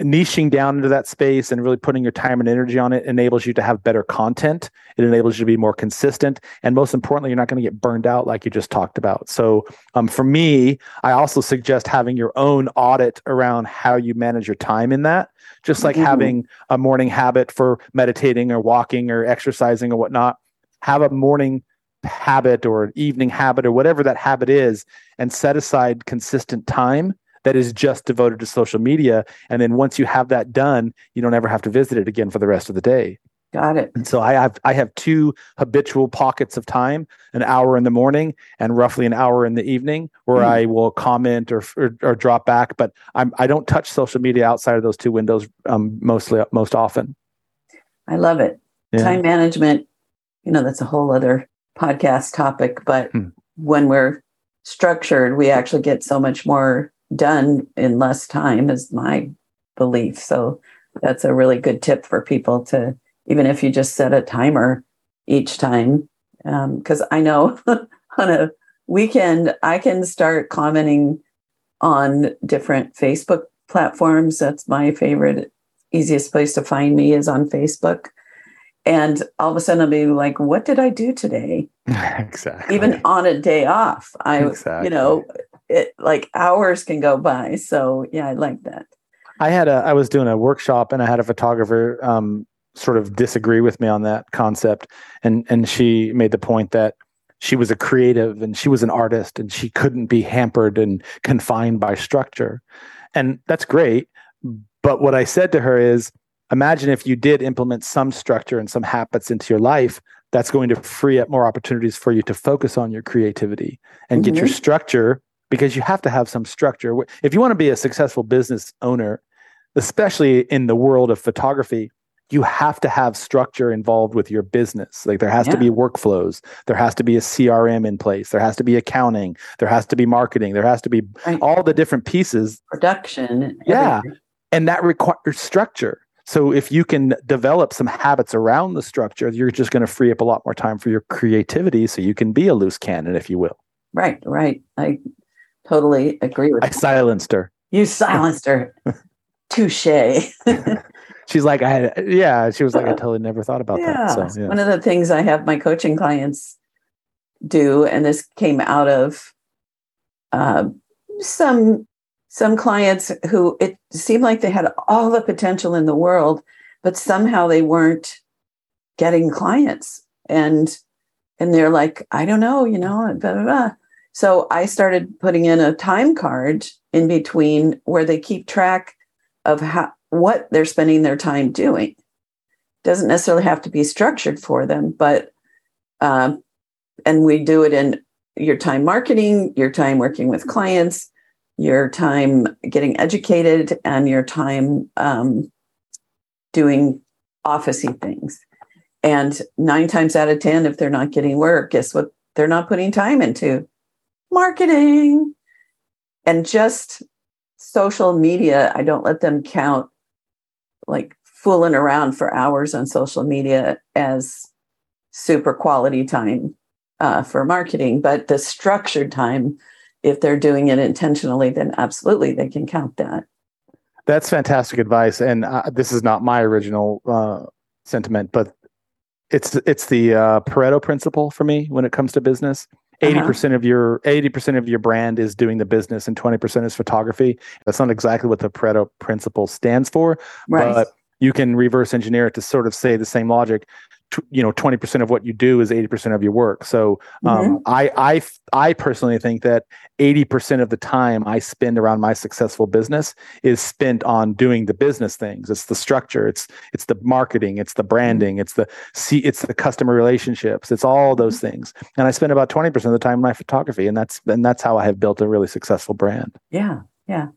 niching down into that space and really putting your time and energy on it enables you to have better content. It enables you to be more consistent. And most importantly, you're not going to get burned out like you just talked about. So, um, for me, I also suggest having your own audit around how you manage your time in that. Just like Mhm. having a morning habit for meditating or walking or exercising or whatnot, have a morning habit or an evening habit or whatever that habit is and set aside consistent time that is just devoted to social media. And then once you have that done, you don't ever have to visit it again for the rest of the day. Got it. And so I have I have two habitual pockets of time, an hour in the morning and roughly an hour in the evening, where Mm. I will comment or, or or drop back. But I'm I don't touch social media outside of those two windows um, mostly most often. I love it. Yeah. Time management, you know, that's a whole other podcast topic. But Hmm. when we're structured, we actually get so much more done in less time, is my belief. So that's a really good tip for people to, even if you just set a timer each time. Um, because I know [laughs] on a weekend, I can start commenting on different Facebook platforms. That's my favorite, easiest place to find me is on Facebook. And all of a sudden, I'll be like, what did I do today? [laughs] exactly. Even on a day off, I, Exactly. you know, it like hours can go by. So, yeah, I like that. I had a I was doing a workshop and I had a photographer um, sort of disagree with me on that concept and and she made the point that she was a creative and she was an artist and she couldn't be hampered and confined by structure. And that's great, but what I said to her is imagine if you did implement some structure and some habits into your life that's going to free up more opportunities for you to focus on your creativity and get your Mhm. structure because you have to have some structure. If you want to be a successful business owner, especially in the world of photography, you have to have structure involved with your business. Like there has to be workflows, there has to be a CRM in place, there has to be accounting, there has to be marketing, there has to be Right. all the different pieces Production. Yeah. everything. and that requires structure. So if you can develop some habits around the structure, you're just going to free up a lot more time for your creativity so you can be a loose cannon if you will. Right, right. I totally agree with I silenced her. you. Silenced her. [laughs] Touche. [laughs] She's like, I had, yeah. She was like, I totally never thought about yeah. that. So yeah. One of the things I have my coaching clients do, and this came out of uh, some some clients who it seemed like they had all the potential in the world, but somehow they weren't getting clients, and and they're like, I don't know, you know, blah, blah, blah. So I started putting in a time card in between where they keep track of how what they're spending their time doing doesn't necessarily have to be structured for them, but um, and we do it in your time marketing, your time working with clients, your time getting educated, and your time um, doing officey things. And nine times out of ten, if they're not getting work, guess what? They're not putting time into marketing and just social media. I don't let them count like fooling around for hours on social media as super quality time uh, for marketing, but the structured time, if they're doing it intentionally, then absolutely they can count that. That's fantastic advice, and uh, this is not my original uh, sentiment, but it's it's the uh, Pareto principle for me when it comes to business. 80 Uh-huh. percent of your eighty percent of your brand is doing the business, and twenty percent is photography. That's not exactly what the Pareto principle stands for, Right. but you can reverse engineer it to sort of say the same logic. You know, twenty percent of what you do is eighty percent of your work. So, um, mm-hmm. I, I, f- I personally think that eighty percent of the time I spend around my successful business is spent on doing the business things. It's the structure. It's it's the marketing. It's the mm-hmm. branding. It's the see. It's the customer relationships. It's all mm-hmm. those things. And I spend about twenty percent of the time in my photography, and that's and that's how I have built a really successful brand. Yeah, yeah.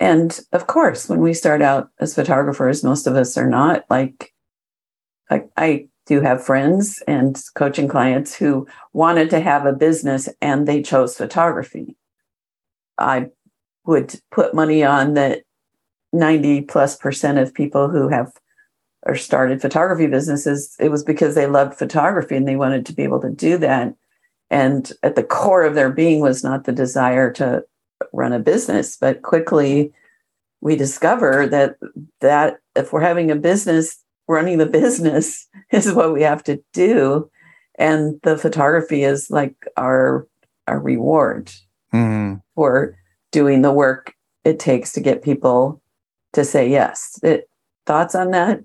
And of course, when we start out as photographers, most of us are not like, like I do have friends and coaching clients who wanted to have a business and they chose photography. I would put money on that 90 plus percent of people who have or started photography businesses, it was because they loved photography and they wanted to be able to do that. And at the core of their being was not the desire to run a business but quickly we discover that that if we're having a business running the business [laughs] is what we have to do. And the photography is like our our reward for doing the work it takes to get people to say yes. It, thoughts on that?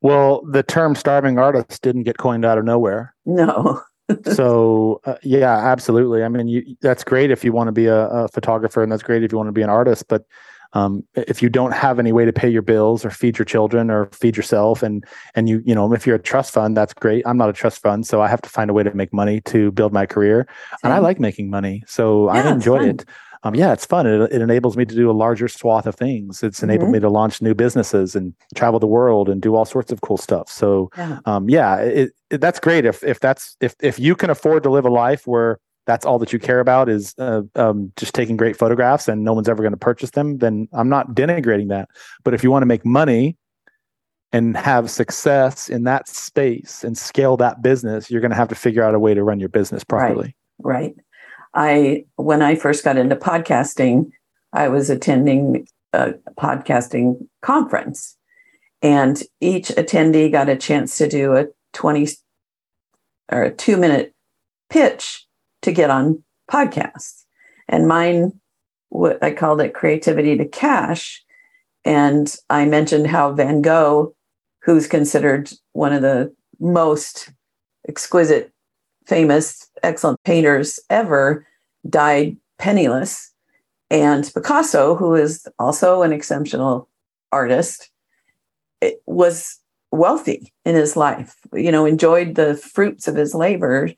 Well, the term "starving artist" didn't get coined out of nowhere. no. [laughs] [laughs] So uh, yeah absolutely. I mean you, that's great if you want to be a, a photographer and that's great if you want to be an artist but um, if you don't have any way to pay your bills or feed your children or feed yourself and and you you know if you're a trust fund that's great. I'm not a trust fund so i have to find a way to make money to build my career. And i like making money so Yeah, i enjoy it. Um, yeah it's fun. It, it enables me to do a larger swath of things. It's enabled Mhm. me to launch new businesses and travel the world and do all sorts of cool stuff. So Yeah. um, yeah it, it, that's great if if that's if if you can afford to live a life where that's all that you care about is uh, um, just taking great photographs and no one's ever going to purchase them then i'm not denigrating that. But if you want to make money and have success in that space and scale that business you're going to have to figure out a way to run your business properly. Right. I when I first got into podcasting, I was attending a podcasting conference. And each attendee got a chance to do a 20 or a 2 minute pitch to get on podcasts. And mine what I called it creativity to cash and I mentioned how Van Gogh who's considered one of the most exquisite famous, excellent painters ever, died penniless. And Picasso, who is also an exceptional artist, was wealthy in his life, you know, enjoyed the fruits of his labor.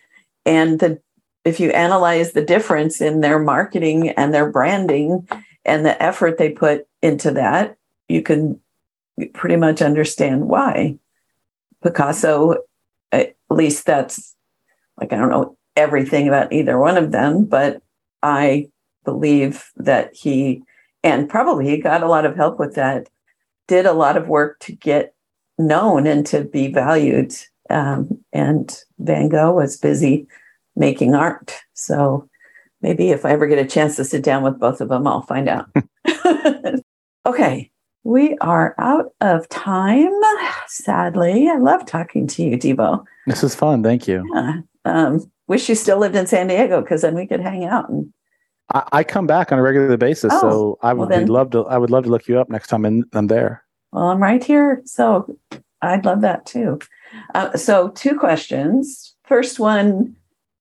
And the if you analyze the difference in their marketing and their branding and the effort they put into that, you can pretty much understand why. Picasso, at least that's like I don't know everything about either one of them, but I believe that he and probably he got a lot of help with that. Did a lot of work to get known and to be valued. Um, and Van Gogh was busy making art. So maybe if I ever get a chance to sit down with both of them, I'll find out. [laughs] okay. We are out of time, sadly. I love talking to you, Deevo. this is fun thank you Yeah. Um, wish you still lived in San Diego because then we could hang out. And I, I come back on a regular basis Oh, so i well would then- love to i would love to look you up next time in, i'm there well, I'm right here. So I'd love that too. Uh, so, two questions. First one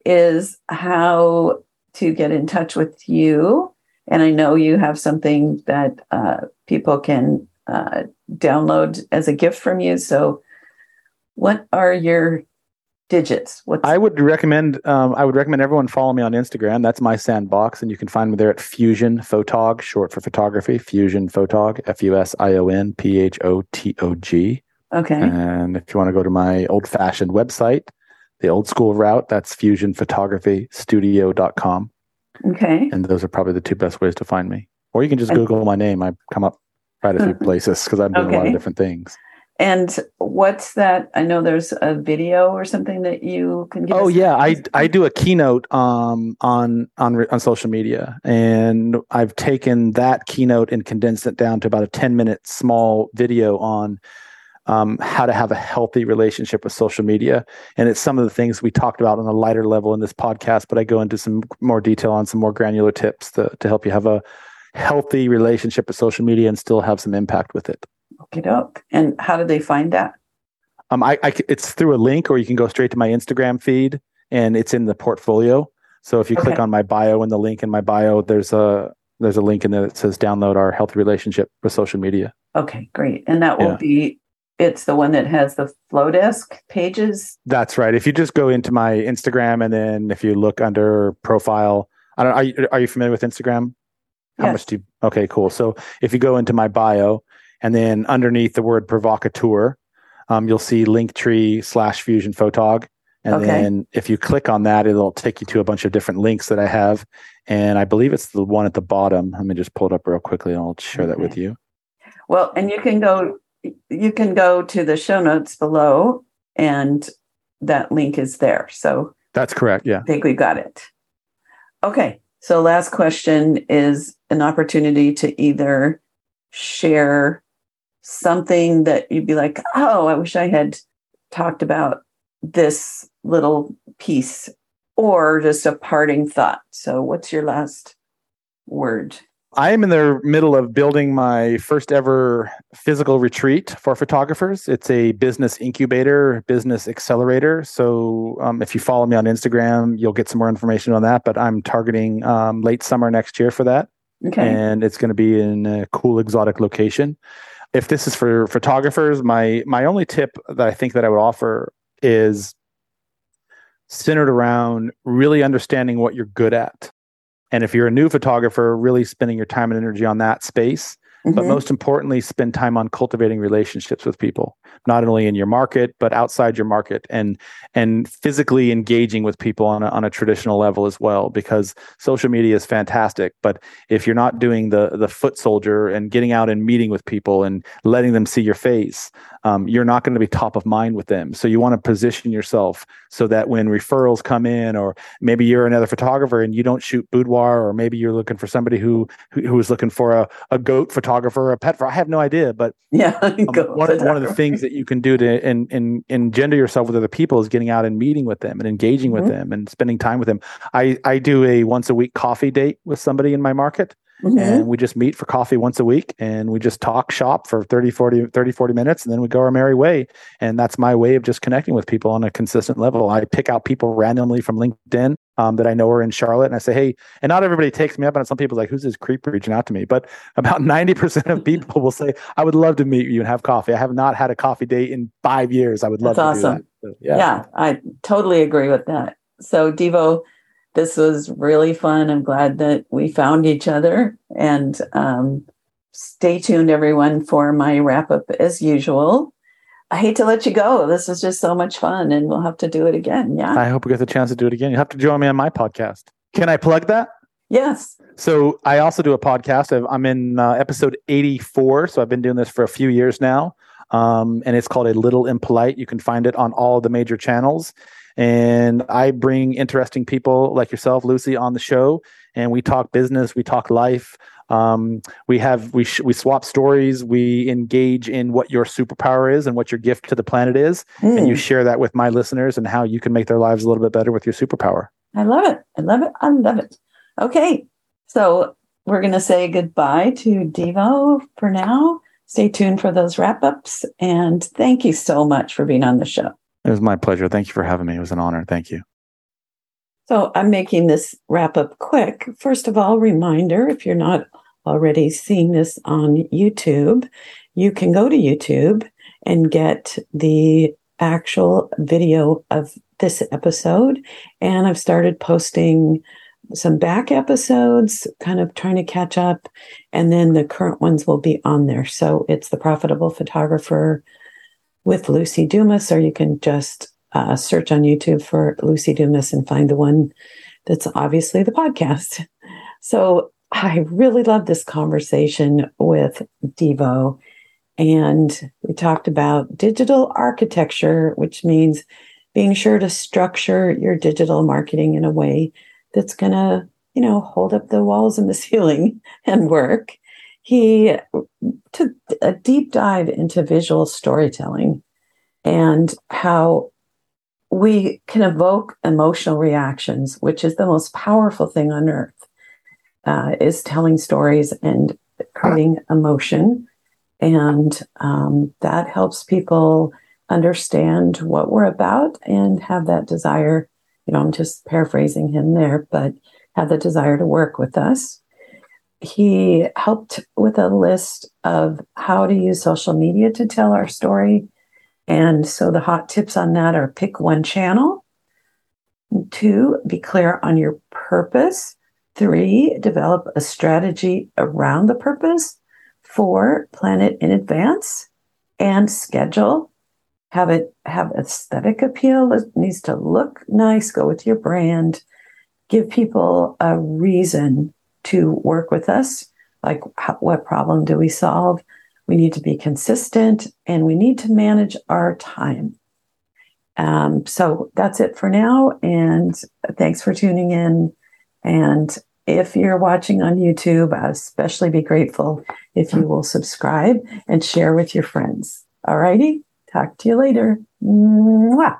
is how to get in touch with you. And I know you have something that uh, people can uh, download as a gift from you. So, what are your digits? What's I would recommend um, I would recommend everyone follow me on Instagram. That's my sandbox, and you can find me there at Fusion Photog, short for photography. Fusion Photog, F U S I O N P H O T O G. okay? And if you want to go to my old fashioned website, the old school route, that's fusionphotographystudio.com. Okay. And those are probably the two best ways to find me. Or you can just And- Google my name. I come up quite a few [laughs] places because I'm doing a lot of different things. And what's that? I know there's a video or something that you can give. Oh yeah, I I do a keynote um on on on social media, and I've taken that keynote and condensed it down to about a ten minute small video on um, how to have a healthy relationship with social media, and it's some of the things we talked about on a lighter level in this podcast, but I go into some more detail on some more granular tips to to help you have a healthy relationship with social media and still have some impact with it. Okay, doke. And how do they find that? Um, I, I it's through a link, or you can go straight to my Instagram feed, and it's in the portfolio. So if you click on my bio and the link in my bio, there's a there's a link in there that says download our healthy relationship with social media. Okay, great. And that will Yeah. be, it's the one that has the Flodesk pages. That's right. If you just go into my Instagram and then if you look under profile, I don't. Are you, are you familiar with Instagram? How Yes. much do you? Okay, cool. So if you go into my bio and then underneath the word provocateur, um, you'll see Linktree slash Fusion Photog. And Okay. then if you click on that, it'll take you to a bunch of different links that I have. And I believe it's the one at the bottom. Let me just pull it up real quickly and I'll share that with you. Well, and you can go, you can go to the show notes below and that link is there. So That's correct. Yeah. I think we've got it. Okay. So last question is an opportunity to either share something that you'd be like, oh, I wish I had talked about this little piece, or just a parting thought. So, what's your last word? I am in the middle of building my first ever physical retreat for photographers. It's a business incubator, business accelerator. So um, if you follow me on Instagram, you'll get some more information on that. But I'm targeting um, late summer next year for that. Okay. and it's going to be in a cool exotic location. If this is for photographers, my my only tip that I think that I would offer is centered around really understanding what you're good at. And if you're a new photographer, really spending your time and energy on that space but Mhm. most importantly spend time on cultivating relationships with people not only in your market but outside your market and and physically engaging with people on a, on a traditional level as well because social media is fantastic but if you're not doing the the foot soldier and getting out and meeting with people and letting them see your face um, you're not going to be top of mind with them so you want to position yourself so that when referrals come in or maybe you're another photographer and you don't shoot boudoir or maybe you're looking for somebody who who, who is looking for a, a goat photographer a pet photographer. i have no idea but [laughs] yeah. um, one, for one of the things that you can do to in, in, engender yourself with other people is getting out and meeting with them and engaging with Mhm. them and spending time with them i i do a once a week coffee date with somebody in my market Mhm. and we just meet for coffee once a week and we just talk shop for 30 40 30 40 minutes and then we go our merry way and that's my way of just connecting with people on a consistent level i pick out people randomly from linkedin um, that i know are in charlotte and i say hey and not everybody takes me up and some people are like who's this creep reaching out to me but about [laughs] 90% of people will say i would love to meet you and have coffee i have not had a coffee date in five years i would love That's to awesome. do that So, yeah. yeah. I totally agree with that. So, Deevo, this was really fun. I'm glad that we found each other. And um, stay tuned, everyone, for my wrap up as usual. I hate to let you go. This was just so much fun, and we'll have to do it again. Yeah. i hope we get the chance to do it again you have to join me on my podcast can i plug that yes. So I also do a podcast. I've- I'm in uh, episode 84. So I've been doing this for a few years now. Um, and it's called A Little Impolite. You can find it on all the major channels. And I bring interesting people like yourself, Lucy, on the show. And we talk business, we talk life. Um, we have we sh- we swap stories. We engage in what your superpower is and what your gift to the planet is, and you Mm, share that with my listeners and how you can make their lives a little bit better with your superpower. I love it. I love it. I love it. Okay. So, we're going to say goodbye to Deevo for now. Stay tuned for those wrap ups. And thank you so much for being on the show. It was my pleasure. Thank you for having me. It was an honor. Thank you. So I'm making this wrap up quick. First of all, reminder if you're not already seeing this on YouTube, you can go to YouTube and get the actual video of this episode. And I've started posting some back episodes, kind of trying to catch up. And then the current ones will be on there. So it's The Profitable Photographer with Lucy Dumas, or you can just uh, search on YouTube for Lucy Dumas and find the one that's obviously the podcast. [laughs] So I really love this conversation with Deevo. And we talked about digital architecture, which means being sure to structure your digital marketing in a way that's going to, you know, hold up the walls and the [laughs] ceiling and work. He took a deep dive into visual storytelling and how we can evoke emotional reactions, which is the most powerful thing on earth, uh, is telling stories and creating emotion. And um, that helps people understand what we're about and have that desire. You know, I'm just paraphrasing him there, but have the desire to work with us. He helped with a list of how to use social media to tell our story. And so the hot tips on that are pick one channel. Two, be clear on your purpose. Three, develop a strategy around the purpose. Four, plan it in advance and schedule. Have it have aesthetic appeal. It needs to look nice, go with your brand. Give people a reason to work with us. Like, how, what problem do we solve? We need to be consistent and we need to manage our time. Um, so that's it for now. And thanks for tuning in. And if you're watching on YouTube, I'd especially be grateful if you will subscribe and share with your friends. All righty. Talk to you later. Mwah.